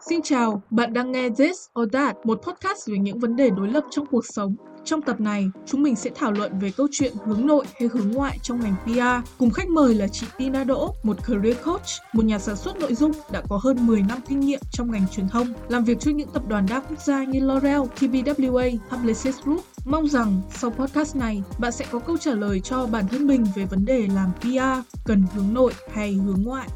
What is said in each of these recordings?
Xin chào, bạn đang nghe This or That, một podcast về những vấn đề đối lập trong cuộc sống. Trong tập này, chúng mình sẽ thảo luận về câu chuyện hướng nội hay hướng ngoại trong ngành PR. Cùng khách mời là chị Tina Đỗ, một career coach, một nhà sản xuất nội dung đã có hơn 10 năm kinh nghiệm trong ngành truyền thông, làm việc cho những tập đoàn đa quốc gia như L'Oreal, TBWA, Publicis Group. Mong rằng sau podcast này, bạn sẽ có câu trả lời cho bản thân mình về vấn đề làm PR, cần hướng nội hay hướng ngoại.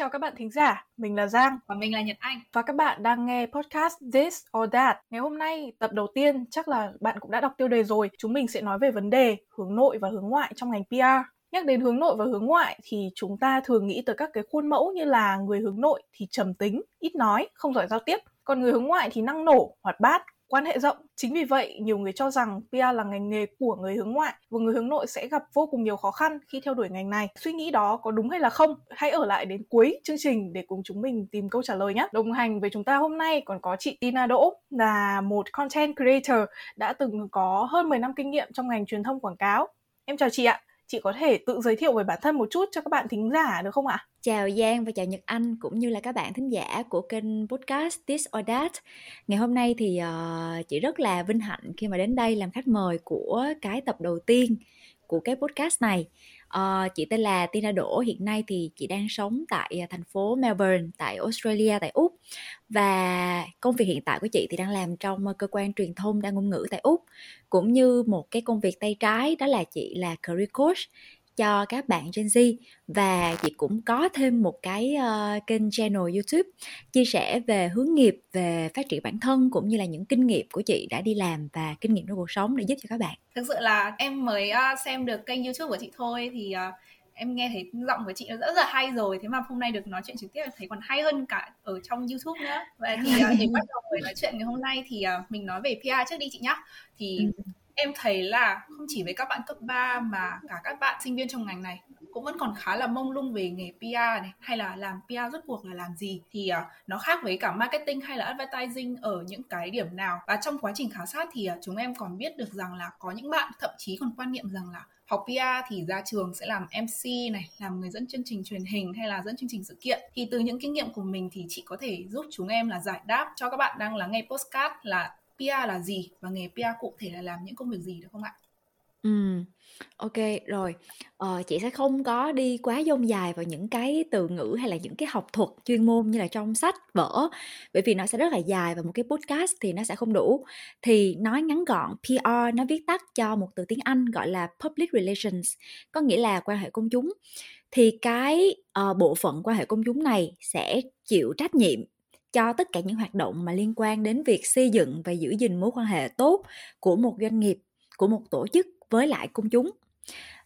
Chào các bạn thính giả, mình là Giang. Và mình là Nhật Anh. Và các bạn đang nghe podcast This or That. Ngày hôm nay tập đầu tiên chắc là bạn cũng đã đọc tiêu đề rồi, chúng mình sẽ nói về vấn đề hướng nội và hướng ngoại trong ngành PR. Nhắc đến hướng nội và hướng ngoại thì chúng ta thường nghĩ tới các cái khuôn mẫu như là người hướng nội thì trầm tính, ít nói, không giỏi giao tiếp, còn người hướng ngoại thì năng nổ, hoạt bát, quan hệ rộng. Chính vì vậy, nhiều người cho rằng PR là ngành nghề của người hướng ngoại và người hướng nội sẽ gặp vô cùng nhiều khó khăn khi theo đuổi ngành này. Suy nghĩ đó có đúng hay là không? Hãy ở lại đến cuối chương trình để cùng chúng mình tìm câu trả lời nhé. Đồng hành với chúng ta hôm nay còn có chị Tina Đỗ là một content creator đã từng có hơn 10 năm kinh nghiệm trong ngành truyền thông quảng cáo. Em chào chị ạ chị có thể tự giới thiệu về bản thân một chút cho các bạn thính giả được không ạ? Chào Giang và chào Nhật Anh cũng như là các bạn thính giả của kênh podcast This or That. Ngày hôm nay thì uh, chị rất là vinh hạnh khi mà đến đây làm khách mời của cái tập đầu tiên của cái podcast này. Ờ, chị tên là Tina Đỗ, hiện nay thì chị đang sống tại à, thành phố Melbourne, tại Australia, tại Úc. Và công việc hiện tại của chị thì đang làm trong ờ, cơ quan truyền thông đa ngôn ngữ tại Úc. Cũng như một cái công việc tay trái đó là chị là career coach cho các bạn Gen Z. Và chị cũng có thêm một cái uh, kênh channel YouTube chia sẻ về hướng nghiệp, về phát triển bản thân cũng như là những kinh nghiệm của chị đã đi làm và kinh nghiệm trong cuộc sống để giúp cho các bạn. Thực sự là em mới uh, xem được kênh YouTube của chị thôi thì uh, em nghe thấy giọng của chị nó rất là hay rồi. Thế mà hôm nay được nói chuyện trực tiếp thấy còn hay hơn cả ở trong YouTube nữa. Và thì uh, để bắt đầu buổi nói chuyện ngày hôm nay thì uh, mình nói về PR trước đi chị nhá. Thì ừ em thấy là không chỉ với các bạn cấp 3 mà cả các bạn sinh viên trong ngành này cũng vẫn còn khá là mông lung về nghề PR này hay là làm PR rốt cuộc là làm gì thì uh, nó khác với cả marketing hay là advertising ở những cái điểm nào và trong quá trình khảo sát thì uh, chúng em còn biết được rằng là có những bạn thậm chí còn quan niệm rằng là học PR thì ra trường sẽ làm MC này, làm người dẫn chương trình truyền hình hay là dẫn chương trình sự kiện. Thì từ những kinh nghiệm của mình thì chị có thể giúp chúng em là giải đáp cho các bạn đang lắng nghe postcard là PR là gì và nghề PR cụ thể là làm những công việc gì được không ạ? Ừ, ok rồi. Ờ, chị sẽ không có đi quá dông dài vào những cái từ ngữ hay là những cái học thuật chuyên môn như là trong sách vở bởi vì nó sẽ rất là dài và một cái podcast thì nó sẽ không đủ. Thì nói ngắn gọn, PR nó viết tắt cho một từ tiếng Anh gọi là Public Relations, có nghĩa là quan hệ công chúng. Thì cái uh, bộ phận quan hệ công chúng này sẽ chịu trách nhiệm cho tất cả những hoạt động mà liên quan đến việc xây dựng và giữ gìn mối quan hệ tốt của một doanh nghiệp, của một tổ chức với lại công chúng.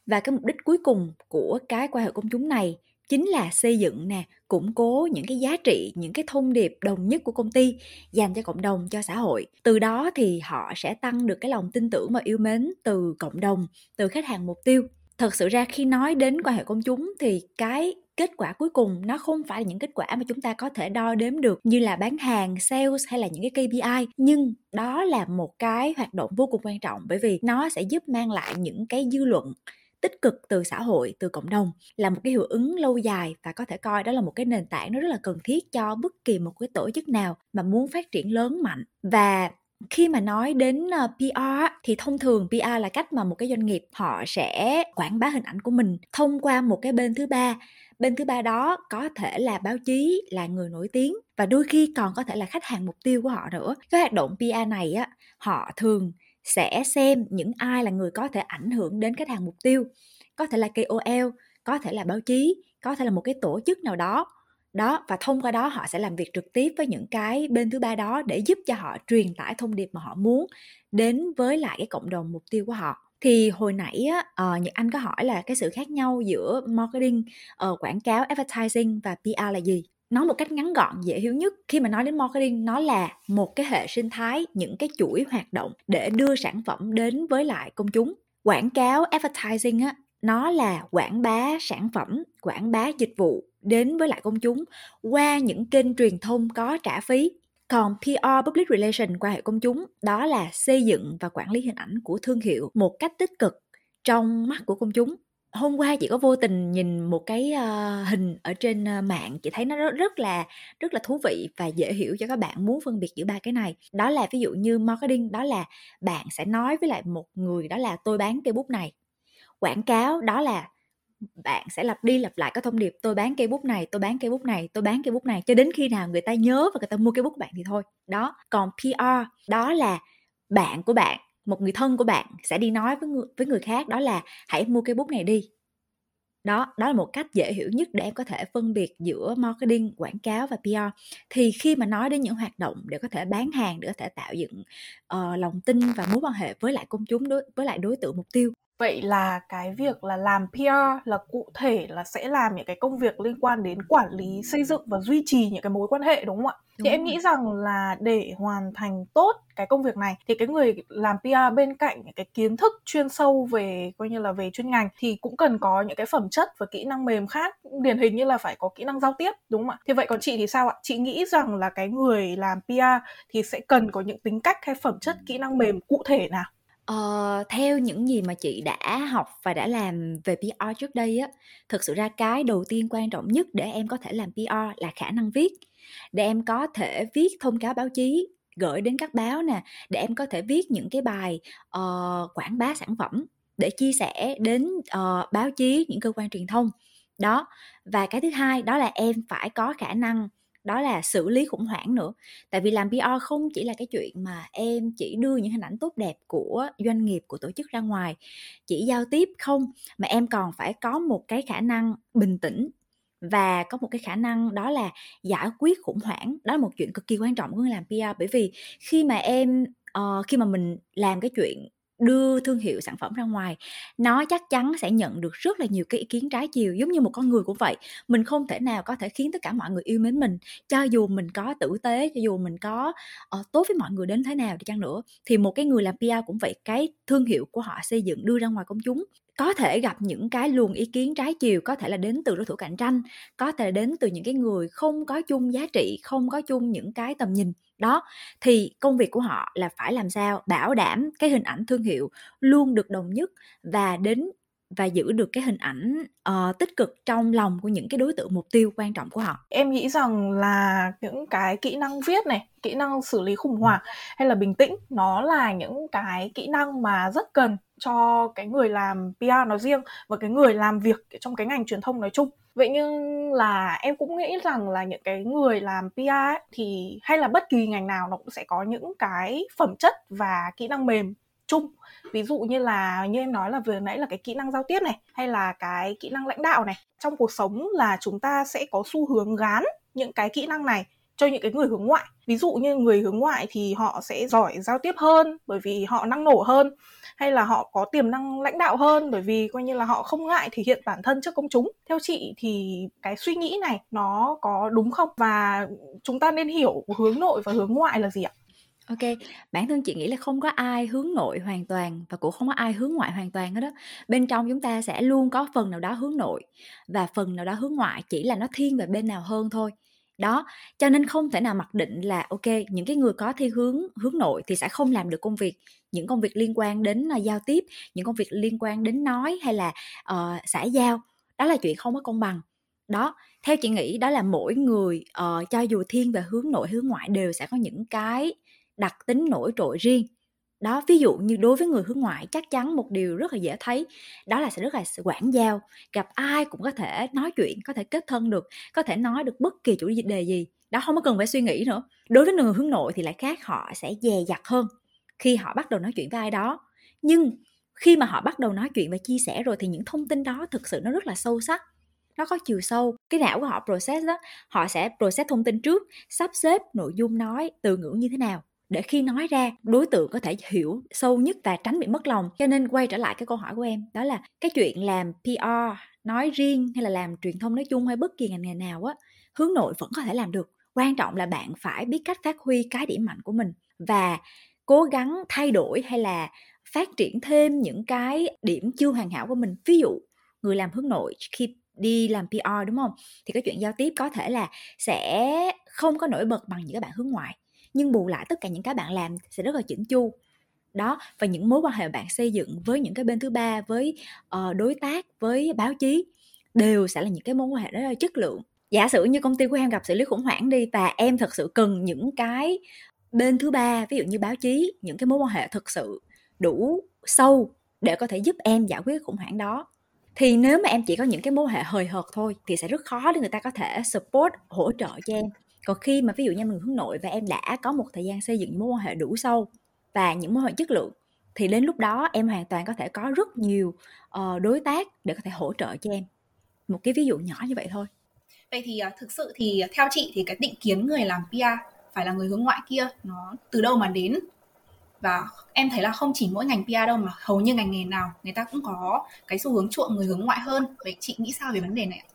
Và cái mục đích cuối cùng của cái quan hệ công chúng này chính là xây dựng nè, củng cố những cái giá trị, những cái thông điệp đồng nhất của công ty, dành cho cộng đồng, cho xã hội. Từ đó thì họ sẽ tăng được cái lòng tin tưởng và yêu mến từ cộng đồng, từ khách hàng mục tiêu. Thật sự ra khi nói đến quan hệ công chúng thì cái kết quả cuối cùng nó không phải là những kết quả mà chúng ta có thể đo đếm được như là bán hàng, sales hay là những cái KPI nhưng đó là một cái hoạt động vô cùng quan trọng bởi vì nó sẽ giúp mang lại những cái dư luận tích cực từ xã hội từ cộng đồng là một cái hiệu ứng lâu dài và có thể coi đó là một cái nền tảng nó rất là cần thiết cho bất kỳ một cái tổ chức nào mà muốn phát triển lớn mạnh. Và khi mà nói đến ờ, PR thì thông thường PR là cách mà một cái doanh nghiệp họ sẽ quảng bá hình ảnh của mình thông qua một cái bên thứ ba bên thứ ba đó có thể là báo chí, là người nổi tiếng và đôi khi còn có thể là khách hàng mục tiêu của họ nữa. Cái hoạt động PR này á, họ thường sẽ xem những ai là người có thể ảnh hưởng đến khách hàng mục tiêu. Có thể là KOL có thể là báo chí, có thể là một cái tổ chức nào đó. Đó, và thông qua đó họ sẽ làm việc trực tiếp với những cái bên thứ ba đó để giúp cho họ truyền tải thông điệp mà họ muốn đến với lại cái cộng đồng mục tiêu của họ thì hồi nãy á uh, Nhật Anh có hỏi là cái sự khác nhau giữa marketing uh, quảng cáo advertising và PR là gì? Nói một cách ngắn gọn dễ hiểu nhất. Khi mà nói đến marketing nó là một cái hệ sinh thái những cái chuỗi hoạt động để đưa sản phẩm đến với lại công chúng. Quảng cáo advertising á nó là quảng bá sản phẩm quảng bá dịch vụ đến với lại công chúng qua những kênh truyền thông có trả phí còn PR Public Relation quan hệ công chúng đó là xây dựng và quản lý hình ảnh của thương hiệu một cách tích cực trong mắt của công chúng. Hôm qua chị có vô tình nhìn một cái uh, hình ở trên uh, mạng chị thấy nó rất rất là rất là thú vị và dễ hiểu cho các bạn muốn phân biệt giữa ba cái này. Đó là ví dụ như marketing đó là bạn sẽ nói với lại một người đó là tôi bán cây bút này. Quảng cáo đó là bạn sẽ lặp đi lặp lại cái thông điệp tôi bán cây bút này tôi bán cây bút này tôi bán cây bút này. Cho đến khi nào người ta nhớ và người ta mua cây bút của bạn thì thôi. Đó còn PR đó là bạn của bạn một người thân của bạn sẽ đi nói với người, với người khác đó là hãy mua cây bút này đi. Đó đó là một cách dễ hiểu nhất để em có thể phân biệt giữa marketing quảng cáo và pr thì khi mà nói đến những hoạt động để có thể bán hàng để có thể tạo dựng uh, lòng tin và mối quan hệ với lại công chúng đối với lại đối tượng mục tiêu Vậy là cái việc là làm PR là cụ thể là sẽ làm những cái công việc liên quan đến quản lý, xây dựng và duy trì những cái mối quan hệ đúng không ạ? Đúng thì em nghĩ rằng là để hoàn thành tốt cái công việc này thì cái người làm PR bên cạnh những cái kiến thức chuyên sâu về coi như là về chuyên ngành thì cũng cần có những cái phẩm chất và kỹ năng mềm khác điển hình như là phải có kỹ năng giao tiếp đúng không ạ? Thì vậy còn chị thì sao ạ? Chị nghĩ rằng là cái người làm PR thì sẽ cần có những tính cách hay phẩm chất kỹ năng mềm cụ thể nào? Ờ, theo những gì mà chị đã học và đã làm về PR trước đây á, thực sự ra cái đầu tiên quan trọng nhất để em có thể làm PR là khả năng viết. Để em có thể viết thông cáo báo chí, gửi đến các báo nè, để em có thể viết những cái bài uh, quảng bá sản phẩm để chia sẻ đến uh, báo chí, những cơ quan truyền thông. Đó. Và cái thứ hai đó là em phải có khả năng đó là xử lý khủng hoảng nữa. Tại vì làm PR không chỉ là cái chuyện mà em chỉ đưa những hình ảnh tốt đẹp của doanh nghiệp của tổ chức ra ngoài chỉ giao tiếp không mà em còn phải có một cái khả năng bình tĩnh. Và có một cái khả năng đó là giải quyết khủng hoảng. Đó là một chuyện cực kỳ quan trọng của người làm PR bởi vì khi mà em uh, khi mà mình làm cái chuyện đưa thương hiệu sản phẩm ra ngoài nó chắc chắn sẽ nhận được rất là nhiều cái ý kiến trái chiều giống như một con người cũng vậy. Mình không thể nào có thể khiến tất cả mọi người yêu mến mình cho dù mình có tử tế cho dù mình có uh, tốt với mọi người đến thế nào đi chăng nữa. Thì một cái người làm PR cũng vậy cái thương hiệu của họ xây dựng đưa ra ngoài công chúng có thể gặp những cái luồng ý kiến trái chiều có thể là đến từ đối thủ cạnh tranh có thể đến từ những cái người không có chung giá trị không có chung những cái tầm nhìn đó, thì công việc của họ là phải làm sao bảo đảm cái hình ảnh thương hiệu luôn được đồng nhất và đến và giữ được cái hình ảnh uh, tích cực trong lòng của những cái đối tượng mục tiêu quan trọng của họ? Em nghĩ rằng là những cái kỹ năng viết này kỹ năng xử lý khủng hoảng hay là bình tĩnh nó là những cái kỹ năng mà rất cần cho cái người làm PR nói riêng và cái người làm việc trong cái ngành truyền thông nói chung. Vậy nhưng là em cũng nghĩ rằng là những cái người làm PR ấy, thì hay là bất kỳ ngành nào nó cũng sẽ có những cái phẩm chất và kỹ năng mềm chung. Ví dụ như là, như em nói là vừa nãy là cái kỹ năng giao tiếp này, hay là cái kỹ năng lãnh đạo này. Trong cuộc sống là chúng ta sẽ có xu hướng gán những cái kỹ năng này cho những cái người hướng ngoại. Ví dụ như người hướng ngoại thì họ sẽ giỏi giao tiếp hơn bởi vì họ năng nổ hơn, hay là họ có tiềm năng lãnh đạo hơn bởi vì coi như là họ không ngại thể hiện bản thân trước công chúng. Theo chị thì cái suy nghĩ này nó có đúng không? Và chúng ta nên hiểu hướng nội và hướng ngoại là gì ạ? Ok, bản thân chị nghĩ là không có ai hướng nội hoàn toàn và cũng không có ai hướng ngoại hoàn toàn hết đó. Bên trong chúng ta sẽ luôn có phần nào đó hướng nội và phần nào đó hướng ngoại, chỉ là nó thiên về bên nào hơn thôi. Đó, cho nên không thể nào mặc định là ok, những cái người có thiên hướng hướng nội thì sẽ không làm được công việc, những công việc liên quan đến uh, giao tiếp, những công việc liên quan đến nói hay là uh, xã giao. Đó là chuyện không có công bằng. Đó, theo chị nghĩ đó là mỗi người uh, cho dù thiên về hướng nội hướng ngoại đều sẽ có những cái đặc tính nổi trội riêng. Đó, ví dụ như đối với người hướng ngoại chắc chắn một điều rất là dễ thấy, đó là sẽ rất là quản giao. Gặp ai cũng có thể nói chuyện, có thể kết thân được, có thể nói được bất kỳ chủ đề gì, đó không có cần phải suy nghĩ nữa. Đối với người hướng nội thì lại khác, họ sẽ dè dặt hơn khi họ bắt đầu nói chuyện với ai đó. Nhưng khi mà họ bắt đầu nói chuyện và chia sẻ rồi thì những thông tin đó thực sự nó rất là sâu sắc, nó có chiều sâu. Cái não của họ process đó, họ sẽ process thông tin trước, sắp xếp nội dung nói từ ngữ như thế nào để khi nói ra, đối tượng có thể hiểu sâu nhất và tránh bị mất lòng, cho nên quay trở lại cái câu hỏi của em, đó là cái chuyện làm PR nói riêng hay là làm truyền thông nói chung hay bất kỳ ngành nghề nào á, hướng nội vẫn có thể làm được. Quan trọng là bạn phải biết cách phát huy cái điểm mạnh của mình và cố gắng thay đổi hay là phát triển thêm những cái điểm chưa hoàn hảo của mình. Ví dụ, người làm hướng nội khi đi làm PR đúng không? Thì cái chuyện giao tiếp có thể là sẽ không có nổi bật bằng những các bạn hướng ngoại nhưng bù lại tất cả những cái bạn làm sẽ rất là chỉnh chu. Đó và những mối quan hệ bạn xây dựng với những cái bên thứ ba với uh, đối tác với báo chí đều sẽ là những cái mối quan hệ rất là chất lượng. Giả sử như công ty của em gặp xử lý khủng hoảng đi và em thật sự cần những cái bên thứ ba ví dụ như báo chí những cái mối quan hệ thực sự đủ sâu để có thể giúp em giải quyết khủng hoảng đó thì nếu mà em chỉ có những cái mối hệ hời hợt thôi thì sẽ rất khó để người ta có thể support hỗ trợ cho em còn khi mà ví dụ như mình hướng nội và em đã có một thời gian xây dựng những mối quan hệ đủ sâu và những mối quan hệ chất lượng thì đến lúc đó em hoàn toàn có thể có rất nhiều uh, đối tác để có thể hỗ trợ cho em. Một cái ví dụ nhỏ như vậy thôi. Vậy thì uh, thực sự thì ờ, theo chị thì cái định kiến người làm PR phải là người hướng ngoại kia nó từ đâu mà đến? Và em thấy là không chỉ mỗi ngành PR đâu mà hầu như ngành nghề nào người ta cũng có cái xu hướng chuộng người hướng ngoại hơn. Vậy chị nghĩ sao về vấn đề này ạ?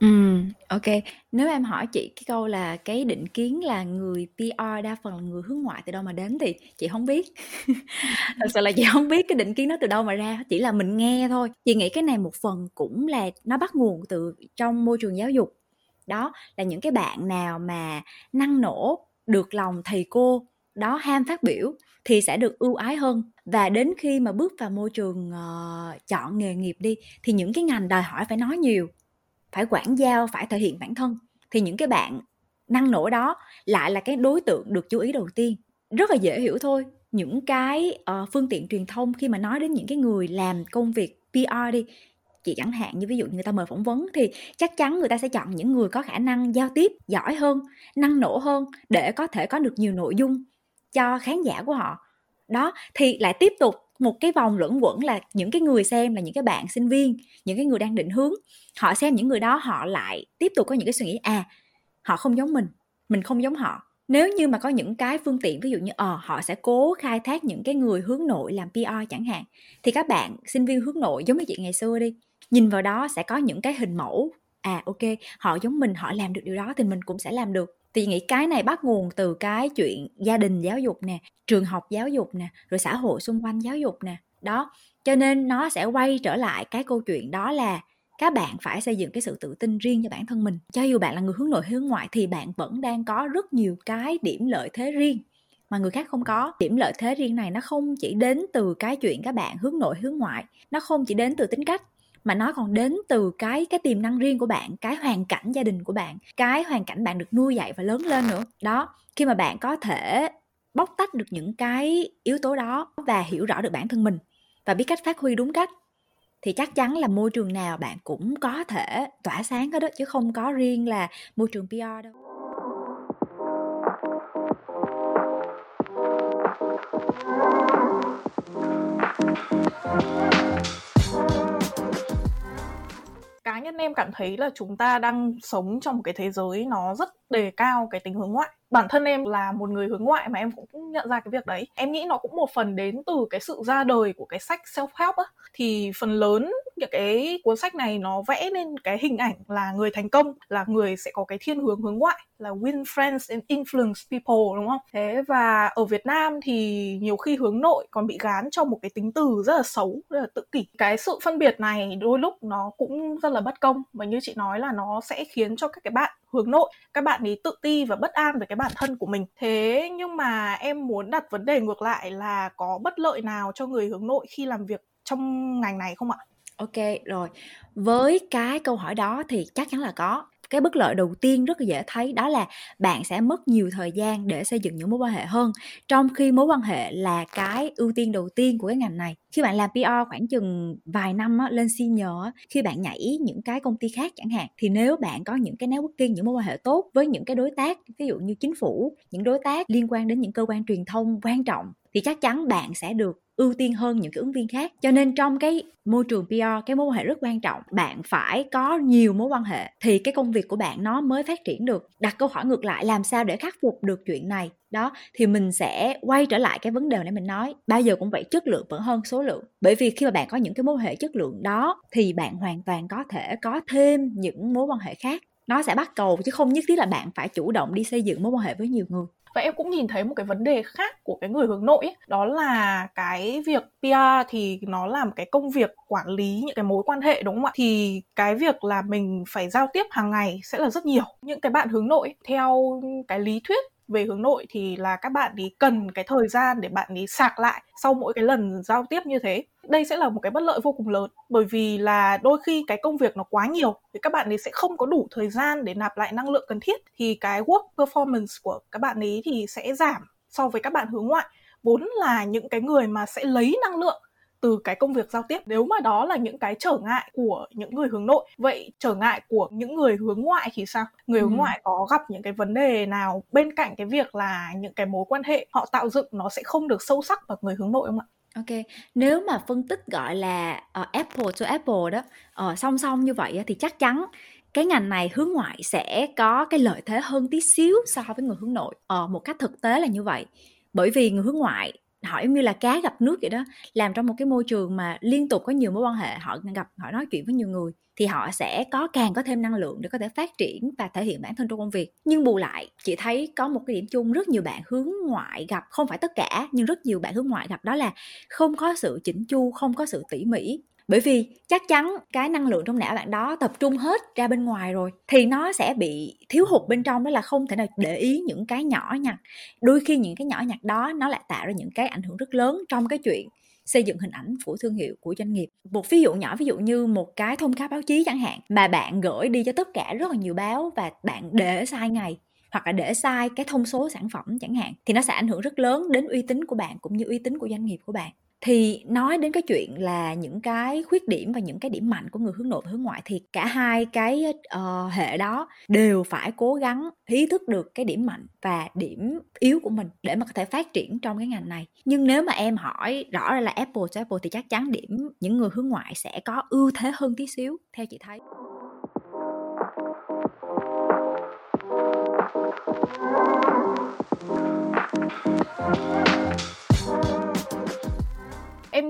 Ừ, ok. Nếu em hỏi chị cái câu là cái định kiến là người PR đa phần là người hướng ngoại từ đâu mà đến thì chị không biết. Thật sự là chị không biết cái định kiến đó từ đâu mà ra, chỉ là mình nghe thôi. Chị nghĩ cái này một phần cũng là nó bắt nguồn từ trong môi trường giáo dục. Đó là những cái bạn nào mà năng nổ được lòng thầy cô đó ham phát biểu thì sẽ được ưu ái hơn và đến khi mà bước vào môi trường uh, chọn nghề nghiệp đi thì những cái ngành đòi hỏi phải nói nhiều phải quản giao phải thể hiện bản thân thì những cái bạn năng nổ đó lại là cái đối tượng được chú ý đầu tiên. Rất là dễ hiểu thôi. Những cái uh, phương tiện truyền thông khi mà nói đến những cái người làm công việc PR đi chị chẳng hạn như ví dụ người ta mời phỏng vấn thì chắc chắn người ta sẽ chọn những người có khả năng giao tiếp giỏi hơn năng nổ hơn để có thể có được nhiều nội dung cho khán giả của họ. Đó thì lại tiếp tục một cái vòng luẩn quẩn là những cái người xem là những cái bạn sinh viên, những cái người đang định hướng. Họ xem những người đó, họ lại tiếp tục có những cái suy nghĩ à họ không giống mình mình không giống họ. Nếu như mà có những cái phương tiện, ví dụ như ờ họ sẽ cố khai thác những cái người hướng nội làm PR chẳng hạn, thì các bạn sinh viên hướng nội giống như chị ngày xưa đi, nhìn vào đó sẽ có những cái hình mẫu à ok, họ giống mình, họ làm được điều đó thì mình cũng sẽ làm được thì nghĩ cái này bắt nguồn từ cái chuyện gia đình giáo dục nè, trường học giáo dục nè, rồi xã hội xung quanh giáo dục nè. Đó, cho nên nó sẽ quay trở lại cái câu chuyện đó là các bạn phải xây dựng cái sự tự tin riêng cho bản thân mình. Cho dù bạn là người hướng nội, hướng ngoại thì bạn vẫn đang có rất nhiều cái điểm lợi thế riêng mà người khác không có. Điểm lợi thế riêng này nó không chỉ đến từ cái chuyện các bạn hướng nội, hướng ngoại, nó không chỉ đến từ tính cách mà nó còn đến từ cái cái tiềm năng riêng của bạn, cái hoàn cảnh gia đình của bạn, cái hoàn cảnh bạn được nuôi dạy và lớn lên nữa. Đó, khi mà bạn có thể bóc tách được những cái yếu tố đó và hiểu rõ được bản thân mình và biết cách phát huy đúng cách, thì chắc chắn là môi trường nào bạn cũng có thể tỏa sáng hết đó chứ không có riêng là môi trường PR đâu. cá nhân em cảm thấy là chúng ta đang sống trong một cái thế giới nó rất đề cao cái tính hướng ngoại bản thân em là một người hướng ngoại mà em cũng nhận ra cái việc đấy. Em nghĩ nó cũng một phần đến từ cái sự ra đời của cái sách self help á. Thì phần lớn những cái cuốn sách này nó vẽ lên cái hình ảnh là người thành công, là người sẽ có cái thiên hướng hướng ngoại, là win friends and influence people, đúng không? Thế và ở Việt Nam thì nhiều khi hướng nội còn bị gán cho một cái tính từ rất là xấu, rất là tự kỷ. Cái sự phân biệt này đôi lúc nó cũng rất là bất công và như chị nói là nó sẽ khiến cho các cái bạn hướng nội, các bạn ấy tự ti và bất an về cái bản thân của mình. Thế nhưng mà em muốn đặt vấn đề ngược lại là có bất lợi nào cho người hướng nội khi làm việc trong ngành này không ạ? Ok, rồi. Với cái câu hỏi đó thì chắc chắn là có cái bất lợi đầu tiên rất là dễ thấy đó là bạn sẽ mất nhiều thời gian để xây dựng những mối quan hệ hơn. Trong khi mối quan hệ là cái ưu tiên đầu tiên của cái ngành này khi bạn làm PR khoảng chừng vài năm á, lên senior á, khi bạn nhảy những cái công ty khác chẳng hạn thì nếu bạn có những cái networking những mối quan hệ tốt với những cái đối tác ví dụ như chính phủ những đối tác liên quan đến những cơ quan truyền thông quan trọng thì chắc chắn bạn sẽ được ưu tiên hơn những cái ứng viên khác. Cho nên trong cái môi trường PR cái mối quan hệ rất quan trọng. Bạn phải có nhiều mối quan hệ thì cái công việc của bạn nó mới phát triển được. Đặt câu hỏi ngược lại, làm sao để khắc phục được chuyện này? Đó, thì mình sẽ quay trở lại cái vấn đề này mình nói. Bao giờ cũng vậy, chất lượng vẫn hơn số lượng. Bởi vì khi mà bạn có những cái mối quan hệ chất lượng đó, thì bạn hoàn toàn có thể có thêm những mối quan hệ khác. Nó sẽ bắt cầu, chứ không nhất thiết là bạn phải chủ động đi xây dựng mối quan hệ với nhiều người và em cũng nhìn thấy một cái vấn đề khác của cái người hướng nội ấy, đó là cái việc PR thì nó làm cái công việc quản lý những cái mối quan hệ đúng không ạ? Thì cái việc là mình phải giao tiếp hàng ngày sẽ là rất nhiều. Những cái bạn hướng nội theo cái lý thuyết về hướng nội thì là các bạn ý cần cái thời gian để bạn ý sạc lại sau mỗi cái lần giao tiếp như thế đây sẽ là một cái bất lợi vô cùng lớn bởi vì là đôi khi cái công việc nó quá nhiều thì các bạn ấy sẽ không có đủ thời gian để nạp lại năng lượng cần thiết thì cái work performance của các bạn ấy thì sẽ giảm so với các bạn hướng ngoại. Vốn là những cái người mà sẽ lấy năng lượng từ cái công việc giao tiếp nếu mà đó là những cái trở ngại của những người hướng nội vậy trở ngại của những người hướng ngoại thì sao? Người hướng ừ. ngoại có gặp những cái vấn đề nào bên cạnh cái việc là những cái mối quan hệ họ tạo dựng nó sẽ không được sâu sắc bằng người hướng nội không ạ Ok, nếu mà phân tích gọi là uh, Apple to Apple đó, uh, song song như vậy thì chắc chắn cái ngành này hướng ngoại sẽ có cái lợi thế hơn tí xíu so với người hướng nội. Ờ, một cách thực tế là như vậy. Bởi vì người hướng ngoại họ giống như là cá gặp nước vậy đó làm trong một cái môi trường mà liên tục có nhiều mối quan hệ họ gặp họ nói chuyện với nhiều người thì họ sẽ có càng có thêm năng lượng để có thể phát triển và thể hiện bản thân trong công việc. Nhưng bù lại, chị thấy có một cái điểm chung, rất nhiều bạn hướng ngoại gặp, không phải tất cả, nhưng rất nhiều bạn hướng ngoại gặp đó là không có sự chỉnh chu, không có sự tỉ mỉ. Bởi vì chắc chắn cái năng lượng trong não bạn đó tập trung hết ra bên ngoài rồi thì nó sẽ bị thiếu hụt bên trong, đó là không thể nào để ý những cái nhỏ nhặt. Đôi khi những cái nhỏ nhặt đó nó lại tạo ra những cái ảnh hưởng rất lớn trong cái chuyện xây dựng hình ảnh của thương hiệu của doanh nghiệp. Một ví dụ nhỏ, ví dụ như một cái thông cáo báo chí chẳng hạn, mà bạn gửi đi cho tất cả rất là nhiều báo và bạn để sai ngày, hoặc là để sai cái thông số sản phẩm chẳng hạn, thì nó sẽ ảnh hưởng rất lớn đến uy tín của bạn cũng như uy tín của doanh nghiệp của bạn thì nói đến cái chuyện là những cái khuyết điểm và những cái điểm mạnh của người hướng nội và hướng ngoại thì cả hai cái uh, hệ đó đều phải cố gắng ý thức được cái điểm mạnh và điểm yếu của mình để mà có thể phát triển trong cái ngành này. Nhưng nếu mà em hỏi rõ ra là apple to apple thì chắc chắn điểm những người hướng ngoại sẽ có ưu thế hơn tí xíu theo chị thấy. em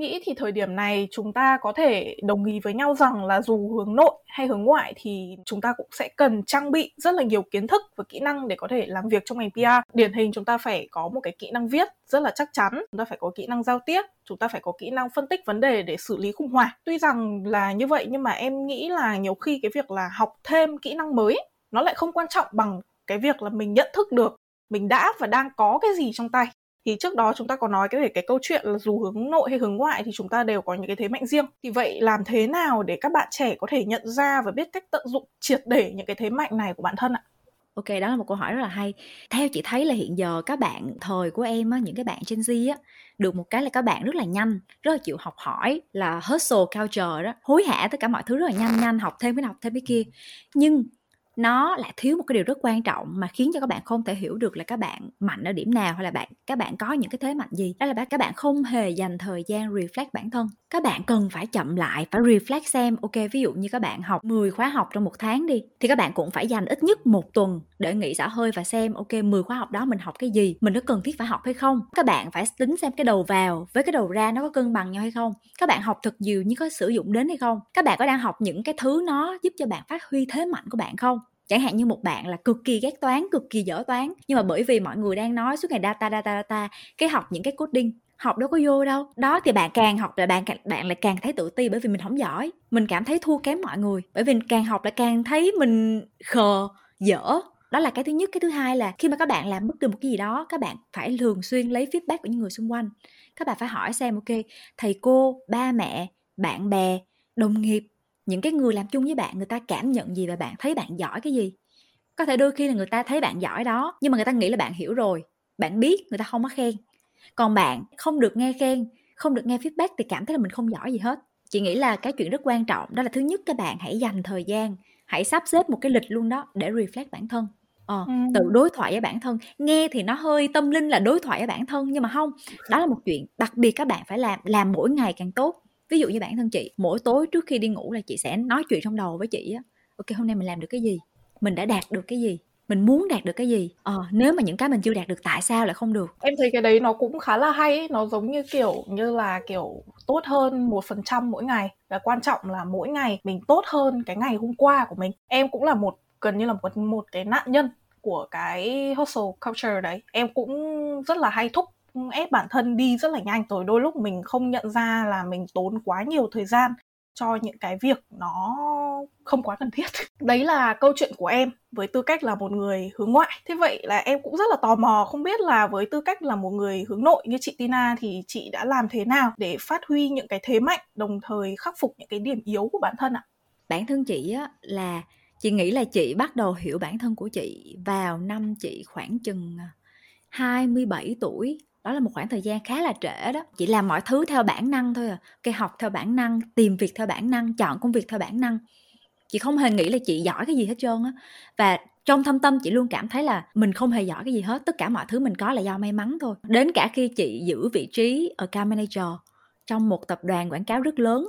nghĩ thì thời điểm này chúng ta có thể đồng ý với nhau rằng là dù hướng nội hay hướng ngoại thì chúng ta cũng sẽ cần trang bị rất là nhiều kiến thức và kỹ năng để có thể làm việc trong ngành PR. Điển hình chúng ta phải có một cái kỹ năng viết rất là chắc chắn, chúng ta phải có kỹ năng giao tiếp, chúng ta phải có kỹ năng phân tích vấn đề để xử lý khủng hoảng. Tuy rằng là như vậy nhưng mà em nghĩ là nhiều khi cái việc là học thêm kỹ năng mới nó lại không quan trọng bằng cái việc là mình nhận thức được mình đã và đang có cái gì trong tay thì trước đó chúng ta có nói cái về cái câu chuyện là dù hướng nội hay hướng ngoại thì chúng ta đều có những cái thế mạnh riêng thì vậy làm thế nào để các bạn trẻ có thể nhận ra và biết cách tận dụng triệt để những cái thế mạnh này của bản thân ạ Ok, đó là một câu hỏi rất là hay. Theo chị thấy là hiện giờ các bạn thời của em á, những cái bạn Gen Z á, được một cái là các bạn rất là nhanh, rất là chịu học hỏi, là hustle culture đó, hối hả tất cả mọi thứ rất là nhanh nhanh, học thêm cái học thêm cái kia. Nhưng nó lại thiếu một cái điều rất quan trọng mà khiến cho các bạn không thể hiểu được là các bạn mạnh ở điểm nào, hay là bạn, các bạn có những cái thế mạnh gì. Đó là các bạn không hề dành thời gian reflect bản thân. Các bạn cần phải chậm lại, phải reflect xem, ok, ví dụ như các bạn học 10 khóa học trong một tháng đi, thì các bạn cũng phải dành ít nhất một tuần để nghỉ xả hơi và xem, ok 10 khóa học đó mình học cái gì, mình có cần thiết phải học hay không. Các bạn phải tính xem cái đầu vào với cái đầu ra nó có cân bằng nhau hay không. Các bạn học thật nhiều nhưng có sử dụng đến hay không. Các bạn có đang học những cái thứ nó giúp cho bạn phát huy thế mạnh của bạn không? Chẳng hạn như một bạn là cực kỳ ghét toán, cực kỳ dở toán. Nhưng mà bởi vì mọi người đang nói suốt ngày data data data, cái học những cái coding, học đâu có vô đâu. Đó thì bạn càng học là bạn bạn lại càng thấy tự ti bởi vì mình không giỏi. Mình cảm thấy thua kém mọi người, bởi vì càng học lại càng thấy mình khờ, dở. Đó là cái thứ nhất. Cái thứ hai là khi mà các bạn làm bất cứ một cái gì đó, các bạn phải thường xuyên lấy feedback của những người xung quanh. Các bạn phải hỏi xem, ok, thầy cô, ba mẹ, bạn bè, đồng nghiệp những cái người làm chung với bạn người ta cảm nhận gì và bạn thấy bạn giỏi cái gì? Có thể đôi khi là người ta thấy bạn giỏi đó nhưng mà người ta nghĩ là bạn hiểu rồi bạn biết người ta không có khen. Còn bạn không được nghe khen không được nghe feedback thì cảm thấy là mình không giỏi gì hết. Chị nghĩ là cái chuyện rất quan trọng đó là thứ nhất các bạn hãy dành thời gian hãy sắp xếp một cái lịch luôn đó để reflect bản thân. Ờ, ừ. tự đối thoại với bản thân. Nghe thì nó hơi tâm linh là đối thoại với bản thân nhưng mà không đó là một chuyện đặc biệt các bạn phải làm làm mỗi ngày càng tốt ví dụ như bản thân chị, mỗi tối trước khi đi ngủ là chị sẽ nói chuyện trong đầu với chị á. Ok, hôm nay mình làm được cái gì? Mình đã đạt được cái gì? Mình muốn đạt được cái gì? Ờ nếu mà những cái mình chưa đạt được, tại sao lại không được? Em thấy cái đấy nó cũng khá là hay ấy. nó giống như kiểu, như là kiểu tốt hơn một phần trăm mỗi ngày. Và quan trọng là mỗi ngày mình tốt hơn cái ngày hôm qua của mình. Em cũng là một, gần như là một một cái nạn nhân của cái hustle culture đấy. Em cũng rất là hay thúc ép bản thân đi rất là nhanh. Rồi đôi lúc mình không nhận ra là mình tốn quá nhiều thời gian cho những cái việc nó không quá cần thiết. Đấy là câu chuyện của em, với tư cách là một người hướng ngoại. Thế vậy là em cũng rất là tò mò, không biết là với tư cách là một người hướng nội như chị Tina thì chị đã làm thế nào để phát huy những cái thế mạnh, đồng thời khắc phục những cái điểm yếu của bản thân ạ? Bản thân chị á, là chị nghĩ là chị bắt đầu hiểu bản thân của chị vào năm chị khoảng chừng à, 27 tuổi đó là một khoảng thời gian khá là trễ đó. Chị làm mọi thứ theo bản năng thôi à. Cái học theo bản năng, tìm việc theo bản năng, chọn công việc theo bản năng. Chị không hề nghĩ là chị giỏi cái gì hết trơn á. Và trong thâm tâm chị luôn cảm thấy là mình không hề giỏi cái gì hết. Tất cả mọi thứ mình có là do may mắn thôi. Đến cả khi chị giữ vị trí ở account manager trong một tập đoàn quảng cáo rất lớn,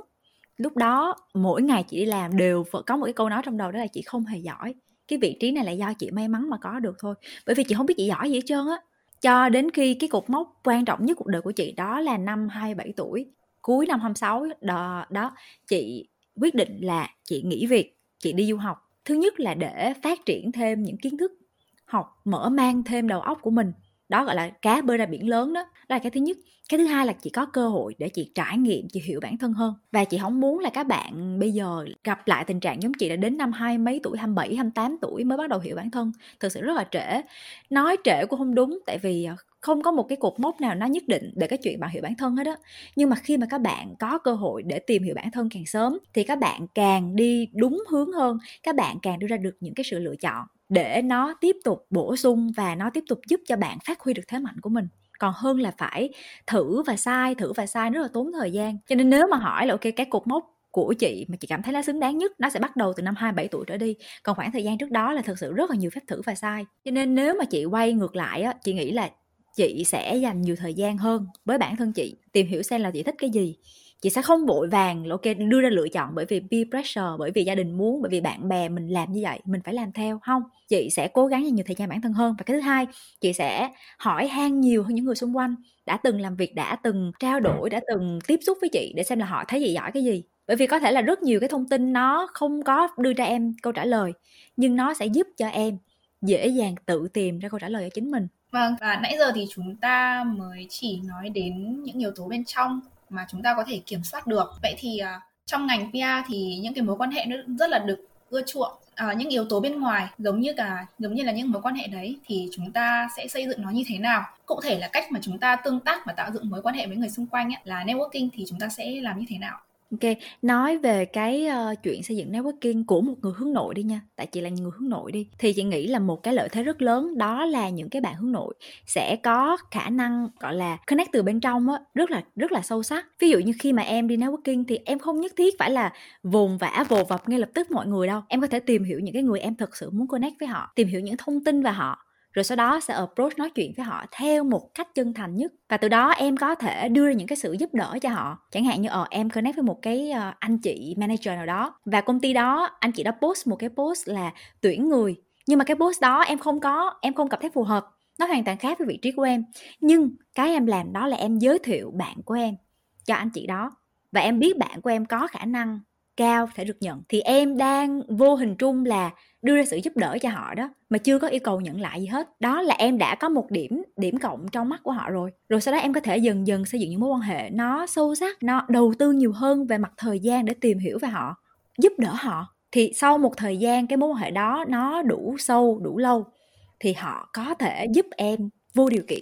lúc đó mỗi ngày chị đi làm đều có một cái câu nói trong đầu đó là chị không hề giỏi. Cái vị trí này là do chị may mắn mà có được thôi. Bởi vì chị không biết chị giỏi gì hết trơn á cho đến khi cái cột mốc quan trọng nhất cuộc đời của chị đó là năm 27 tuổi cuối năm 26 đó, đó chị quyết định là chị nghỉ việc chị đi du học. Thứ nhất là để phát triển thêm những kiến thức học mở mang thêm đầu óc của mình đó gọi là cá bơi ra biển lớn đó. Đó là cái thứ nhất. Cái thứ hai là chị có cơ hội để chị trải nghiệm chị hiểu bản thân hơn. Và chị không muốn là các bạn bây giờ gặp lại tình trạng giống chị đã đến năm hai mấy tuổi 27, 28 tuổi mới bắt đầu hiểu bản thân. Thực sự rất là trễ. Nói trễ cũng không đúng tại vì ờ, không có một cái cột mốc nào nó nhất định để cái chuyện bạn hiểu bản thân hết đó nhưng mà khi mà các bạn có cơ hội để tìm hiểu bản thân càng sớm thì các bạn càng đi đúng hướng hơn các bạn càng đưa ra được những cái sự lựa chọn để nó tiếp tục bổ sung và nó tiếp tục giúp cho bạn phát huy được thế mạnh của mình. Còn hơn là phải thử và sai, thử và sai rất là tốn thời gian. Cho nên nếu mà hỏi là, ok, cái cột mốc của chị mà chị cảm thấy nó xứng đáng nhất, nó sẽ bắt đầu từ năm 27 tuổi trở đi. Còn khoảng thời gian trước đó là thực sự rất là nhiều phép thử và sai. Cho nên nếu mà chị quay ngược lại á, chị nghĩ là chị sẽ dành nhiều thời gian hơn với bản thân chị, tìm hiểu xem là chị thích cái gì chị sẽ không vội vàng ok đưa ra lựa chọn bởi vì peer pressure bởi vì gia đình muốn bởi vì bạn bè mình làm như vậy mình phải làm theo không? Chị sẽ cố gắng dành nhiều thời gian bản thân hơn. Và cái thứ hai chị sẽ hỏi han nhiều hơn những người xung quanh đã từng làm việc đã từng trao đổi đã từng tiếp xúc với chị để xem là họ thấy chị giỏi cái gì. Bởi vì có thể là rất nhiều cái thông tin nó không có đưa ra em câu trả lời nhưng nó sẽ giúp cho em dễ dàng tự tìm ra câu trả lời cho chính mình. Vâng, và nãy giờ thì chúng ta mới chỉ nói đến những yếu tố bên trong mà chúng ta có thể kiểm soát được. Vậy thì uh, trong ngành PR thì những cái mối quan hệ nó rất là được ưa chuộng. À, những yếu tố bên ngoài giống như cả giống như là những mối quan hệ đấy thì chúng ta sẽ xây dựng nó như thế nào? Cụ thể là cách mà chúng ta tương tác và tạo dựng mối quan hệ với người xung quanh ấy, là networking thì chúng ta sẽ làm như thế nào? Ok, nói về cái uh, chuyện xây dựng networking của một người hướng nội đi nha, tại chị là người hướng nội đi, thì chị nghĩ là một cái lợi thế rất lớn đó là những cái bạn hướng nội sẽ có khả năng gọi là connect từ bên trong á, rất là rất là sâu sắc. Ví dụ như khi mà em đi networking thì em không nhất thiết phải là vồn vã vồ vập ngay lập tức mọi người đâu, em có thể tìm hiểu những cái người em thực sự muốn connect với họ, tìm hiểu những thông tin về họ rồi sau đó sẽ approach nói chuyện với họ theo một cách chân thành nhất. Và từ đó em có thể đưa ra những cái sự giúp đỡ cho họ. Chẳng hạn như ờ em connect với một cái ờ, anh chị manager nào đó. Và công ty đó, anh chị đó post một cái post là tuyển người. Nhưng mà cái post đó em không có, em không cảm thấy phù hợp. Nó hoàn toàn khác với vị trí của em. Nhưng cái em làm đó là em giới thiệu bạn của em cho anh chị đó. Và em biết bạn của em có khả năng cao thể được nhận. Thì em đang vô hình trung là đưa ra sự giúp đỡ cho họ đó, mà chưa có yêu cầu nhận lại gì hết. Đó là em đã có một điểm điểm cộng trong mắt của họ rồi. Rồi sau đó em có thể dần dần xây dựng những mối quan hệ nó sâu sắc, nó đầu tư nhiều hơn về mặt thời gian để tìm hiểu về họ, giúp đỡ họ. Thì sau một thời gian, cái mối quan hệ đó nó đủ sâu, đủ lâu, thì họ có thể giúp em vô điều kiện.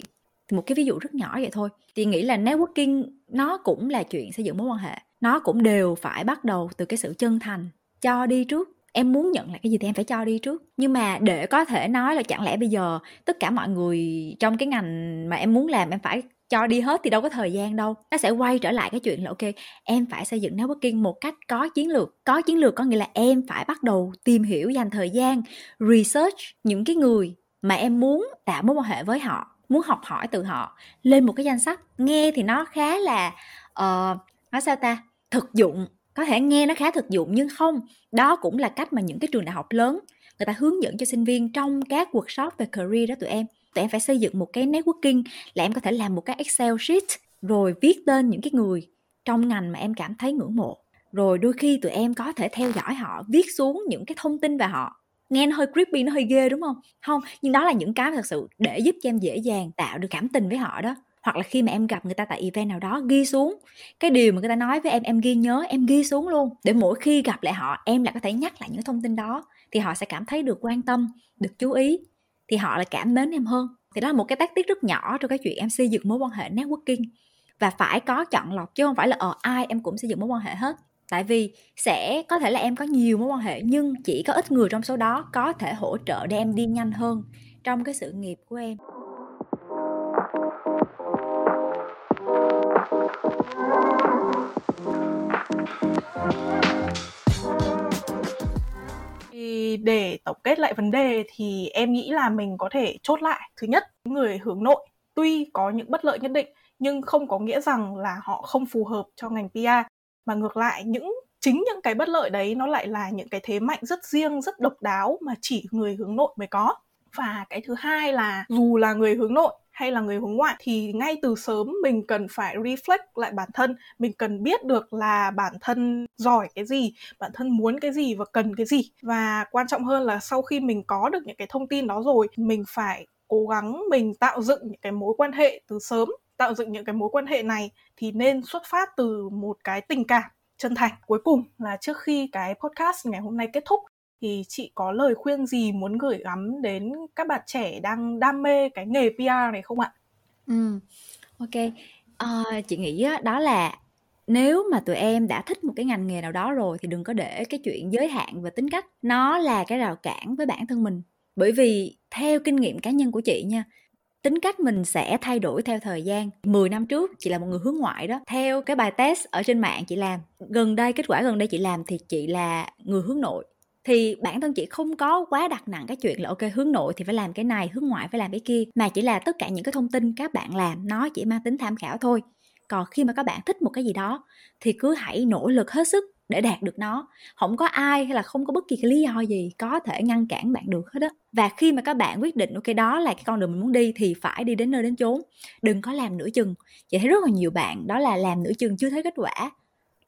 Một cái ví dụ rất nhỏ vậy thôi. Thì nghĩ là networking nó cũng là chuyện xây dựng mối quan hệ nó cũng đều phải bắt đầu từ cái sự chân thành cho đi trước. Em muốn nhận lại cái gì thì em phải cho đi trước. Nhưng mà để có thể nói là chẳng lẽ bây giờ tất cả mọi người trong cái ngành mà em muốn làm em phải cho đi hết thì đâu có thời gian đâu. Nó sẽ quay trở lại cái chuyện là ok em phải xây dựng networking một cách có chiến lược. Có chiến lược có nghĩa là em phải bắt đầu tìm hiểu dành thời gian research những cái người mà em muốn tạo mối quan hệ với họ muốn học hỏi từ họ lên một cái danh sách. Nghe thì nó khá là uh, nói sao ta? Thực dụng. Có thể nghe nó khá thực dụng nhưng không, đó cũng là cách mà những cái trường đại học lớn, người ta hướng dẫn cho sinh viên trong các workshop về career đó tụi em. Tụi em phải xây dựng một cái networking là em có thể làm một cái excel sheet rồi viết tên những cái người trong ngành mà em cảm thấy ngưỡng mộ. Rồi đôi khi tụi em có thể theo dõi họ, viết xuống những cái thông tin về họ. Nghe nó hơi creepy, nó hơi ghê, đúng không? Không, nhưng đó là những cái thật sự để giúp cho em dễ dàng tạo được cảm tình với họ đó hoặc là khi mà em gặp người ta tại event nào đó, ghi xuống. Cái điều mà người ta nói với em em ghi nhớ, em ghi xuống luôn. Để mỗi khi gặp lại họ, em lại có thể nhắc lại những thông tin đó, thì họ sẽ cảm thấy được quan tâm, được chú ý, thì họ lại cảm mến em hơn. Thì đó là một cái tác tiết rất nhỏ trong cái chuyện em xây dựng mối quan hệ networking. Và phải có chọn lọc, chứ không phải là ở ai em cũng xây dựng mối quan hệ hết. Tại vì sẽ, có thể là em có nhiều mối quan hệ, nhưng chỉ có ít người trong số đó có thể hỗ trợ để em đi nhanh hơn trong cái sự nghiệp của em. Thì để tổng kết lại vấn đề thì em nghĩ là mình có thể chốt lại. Thứ nhất, người hướng nội tuy có những bất lợi nhất định, nhưng không có nghĩa rằng là họ không phù hợp cho ngành PR mà ngược lại, những, chính những cái bất lợi đấy nó lại là những cái thế mạnh rất riêng, rất độc đáo mà chỉ người hướng nội mới có. Và cái thứ hai là dù là người hướng nội hay là người hướng ngoại thì ngay từ sớm mình cần phải reflect lại bản thân, mình cần biết được là bản thân giỏi cái gì, bản thân muốn cái gì và cần cái gì. Và quan trọng hơn là sau khi mình có được những cái thông tin đó rồi, mình phải cố gắng mình tạo dựng những cái mối quan hệ từ sớm, tạo dựng những cái mối quan hệ này thì nên xuất phát từ một cái tình cảm chân thành. Cuối cùng là trước khi cái podcast ngày hôm nay kết thúc thì chị có lời khuyên gì muốn gửi gắm đến các bạn trẻ đang đam mê cái nghề PR này không ạ? Ừ, ok. À, chị nghĩ đó là nếu mà tụi em đã thích một cái ngành nghề nào đó rồi thì đừng có để cái chuyện giới hạn và tính cách nó là cái rào cản với bản thân mình bởi vì theo kinh nghiệm cá nhân của chị nha tính cách mình sẽ thay đổi theo thời gian 10 năm trước chị là một người hướng ngoại đó theo cái bài test ở trên mạng chị làm gần đây kết quả gần đây chị làm thì chị là người hướng nội thì bản thân chị không có quá đặt nặng cái chuyện là, ok, hướng nội thì phải làm cái này, hướng ngoại phải làm cái kia mà chỉ là tất cả những cái thông tin các bạn làm, nó chỉ mang tính tham khảo thôi. Còn khi mà các bạn thích một cái gì đó, thì cứ hãy nỗ lực hết sức để đạt được nó. Không có ai hay là không có bất kỳ cái lý do gì có thể ngăn cản bạn được hết á. Và khi mà các bạn quyết định, ok, đó là cái con đường mình muốn đi thì phải đi đến nơi đến chốn, đừng có làm nửa chừng. Chị thấy rất là nhiều bạn đó là làm nửa chừng chưa thấy kết quả,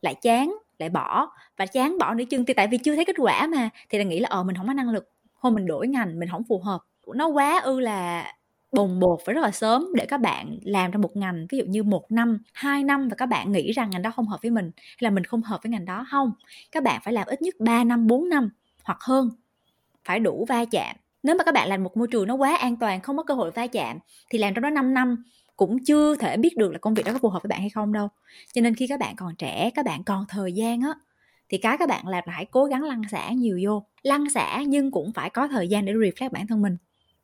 lại chán lại bỏ và chán bỏ nửa chừng thì tại vì chưa thấy kết quả mà, thì là nghĩ là ờ mình không có năng lực thôi mình đổi ngành, mình không phù hợp. Nó quá ư là bồng bột phải rất là sớm để các bạn làm trong một ngành, ví dụ như một năm, hai năm và các bạn nghĩ rằng ngành đó không hợp với mình hay là mình không hợp với ngành đó. Không, các bạn phải làm ít nhất 3 năm 4 năm hoặc hơn, phải đủ va chạm. Nếu mà các bạn làm một môi trường nó quá an toàn, không có cơ hội va chạm thì làm trong đó 5 năm cũng chưa thể biết được là công việc đó có phù hợp với bạn hay không đâu. Cho nên khi các bạn còn trẻ các bạn còn thời gian á thì cái các bạn làm là hãy cố gắng lăn xả nhiều vô. Lăn xả nhưng cũng phải có thời gian để reflect bản thân mình.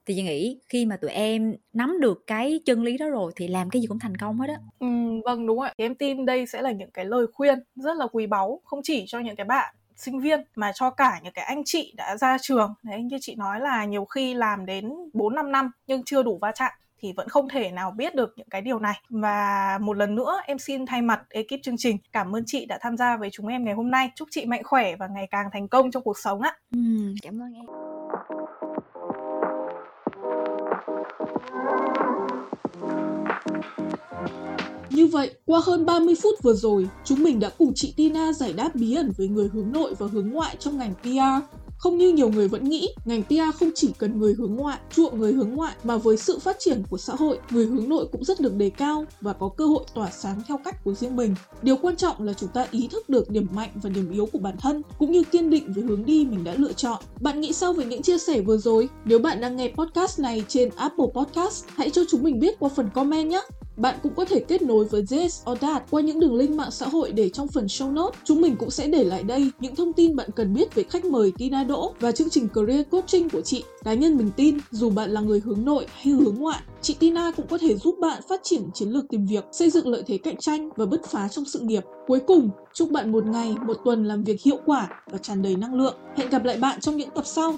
Thì chị nghĩ khi mà tụi em nắm được cái chân lý đó rồi thì làm cái gì cũng thành công hết á. Ừ, vâng đúng ạ. Em tin đây sẽ là những cái lời khuyên rất là quý báu không chỉ cho những cái bạn sinh viên mà cho cả những cái anh chị đã ra trường. Đấy như chị nói là nhiều khi làm đến 4 5 năm nhưng chưa đủ va chạm thì vẫn không thể nào biết được những cái điều này. Và một lần nữa em xin thay mặt ekip chương trình cảm ơn chị đã tham gia với chúng em ngày hôm nay. Chúc chị mạnh khỏe và ngày càng thành công trong cuộc sống ạ. Ừ, cảm ơn em. Như vậy, qua hơn 30 phút vừa rồi, chúng mình đã cùng chị Tina giải đáp bí ẩn về người hướng nội và hướng ngoại trong ngành PR. Không như nhiều người vẫn nghĩ, ngành PR không chỉ cần người hướng ngoại, chuộng người hướng ngoại mà với sự phát triển của xã hội, người hướng nội cũng rất được đề cao và có cơ hội tỏa sáng theo cách của riêng mình. Điều quan trọng là chúng ta ý thức được điểm mạnh và điểm yếu của bản thân cũng như kiên định với hướng đi mình đã lựa chọn. Bạn nghĩ sao về những chia sẻ vừa rồi? Nếu bạn đang nghe podcast này trên Apple Podcast, hãy cho chúng mình biết qua phần comment nhé. Bạn cũng có thể kết nối với This or That qua những đường link mạng xã hội để trong phần show notes. Chúng mình cũng sẽ để lại đây những thông tin bạn cần biết về khách mời Tina Đỗ và chương trình Career Coaching của chị. Cá nhân mình tin, dù bạn là người hướng nội hay hướng ngoại, chị Tina cũng có thể giúp bạn phát triển chiến lược tìm việc, xây dựng lợi thế cạnh tranh và bứt phá trong sự nghiệp. Cuối cùng, chúc bạn một ngày, một tuần làm việc hiệu quả và tràn đầy năng lượng. Hẹn gặp lại bạn trong những tập sau.